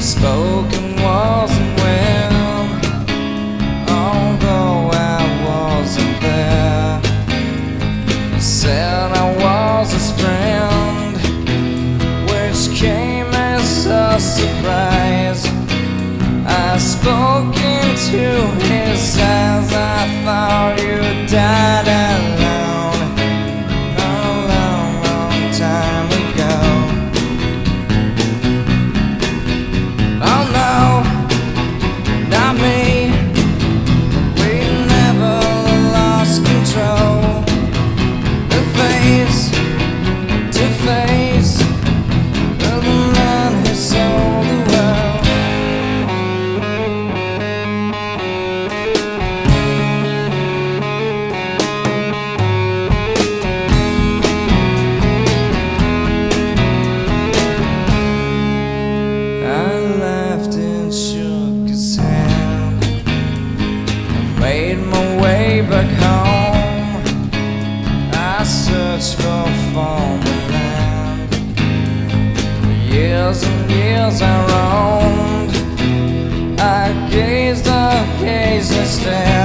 spoken wasn't well, although I wasn't there. Said I was his friend, which came as a surprise. I spoke into his eyes. search for farmland. land. For years and years I roamed. I gazed, I gazed and stared.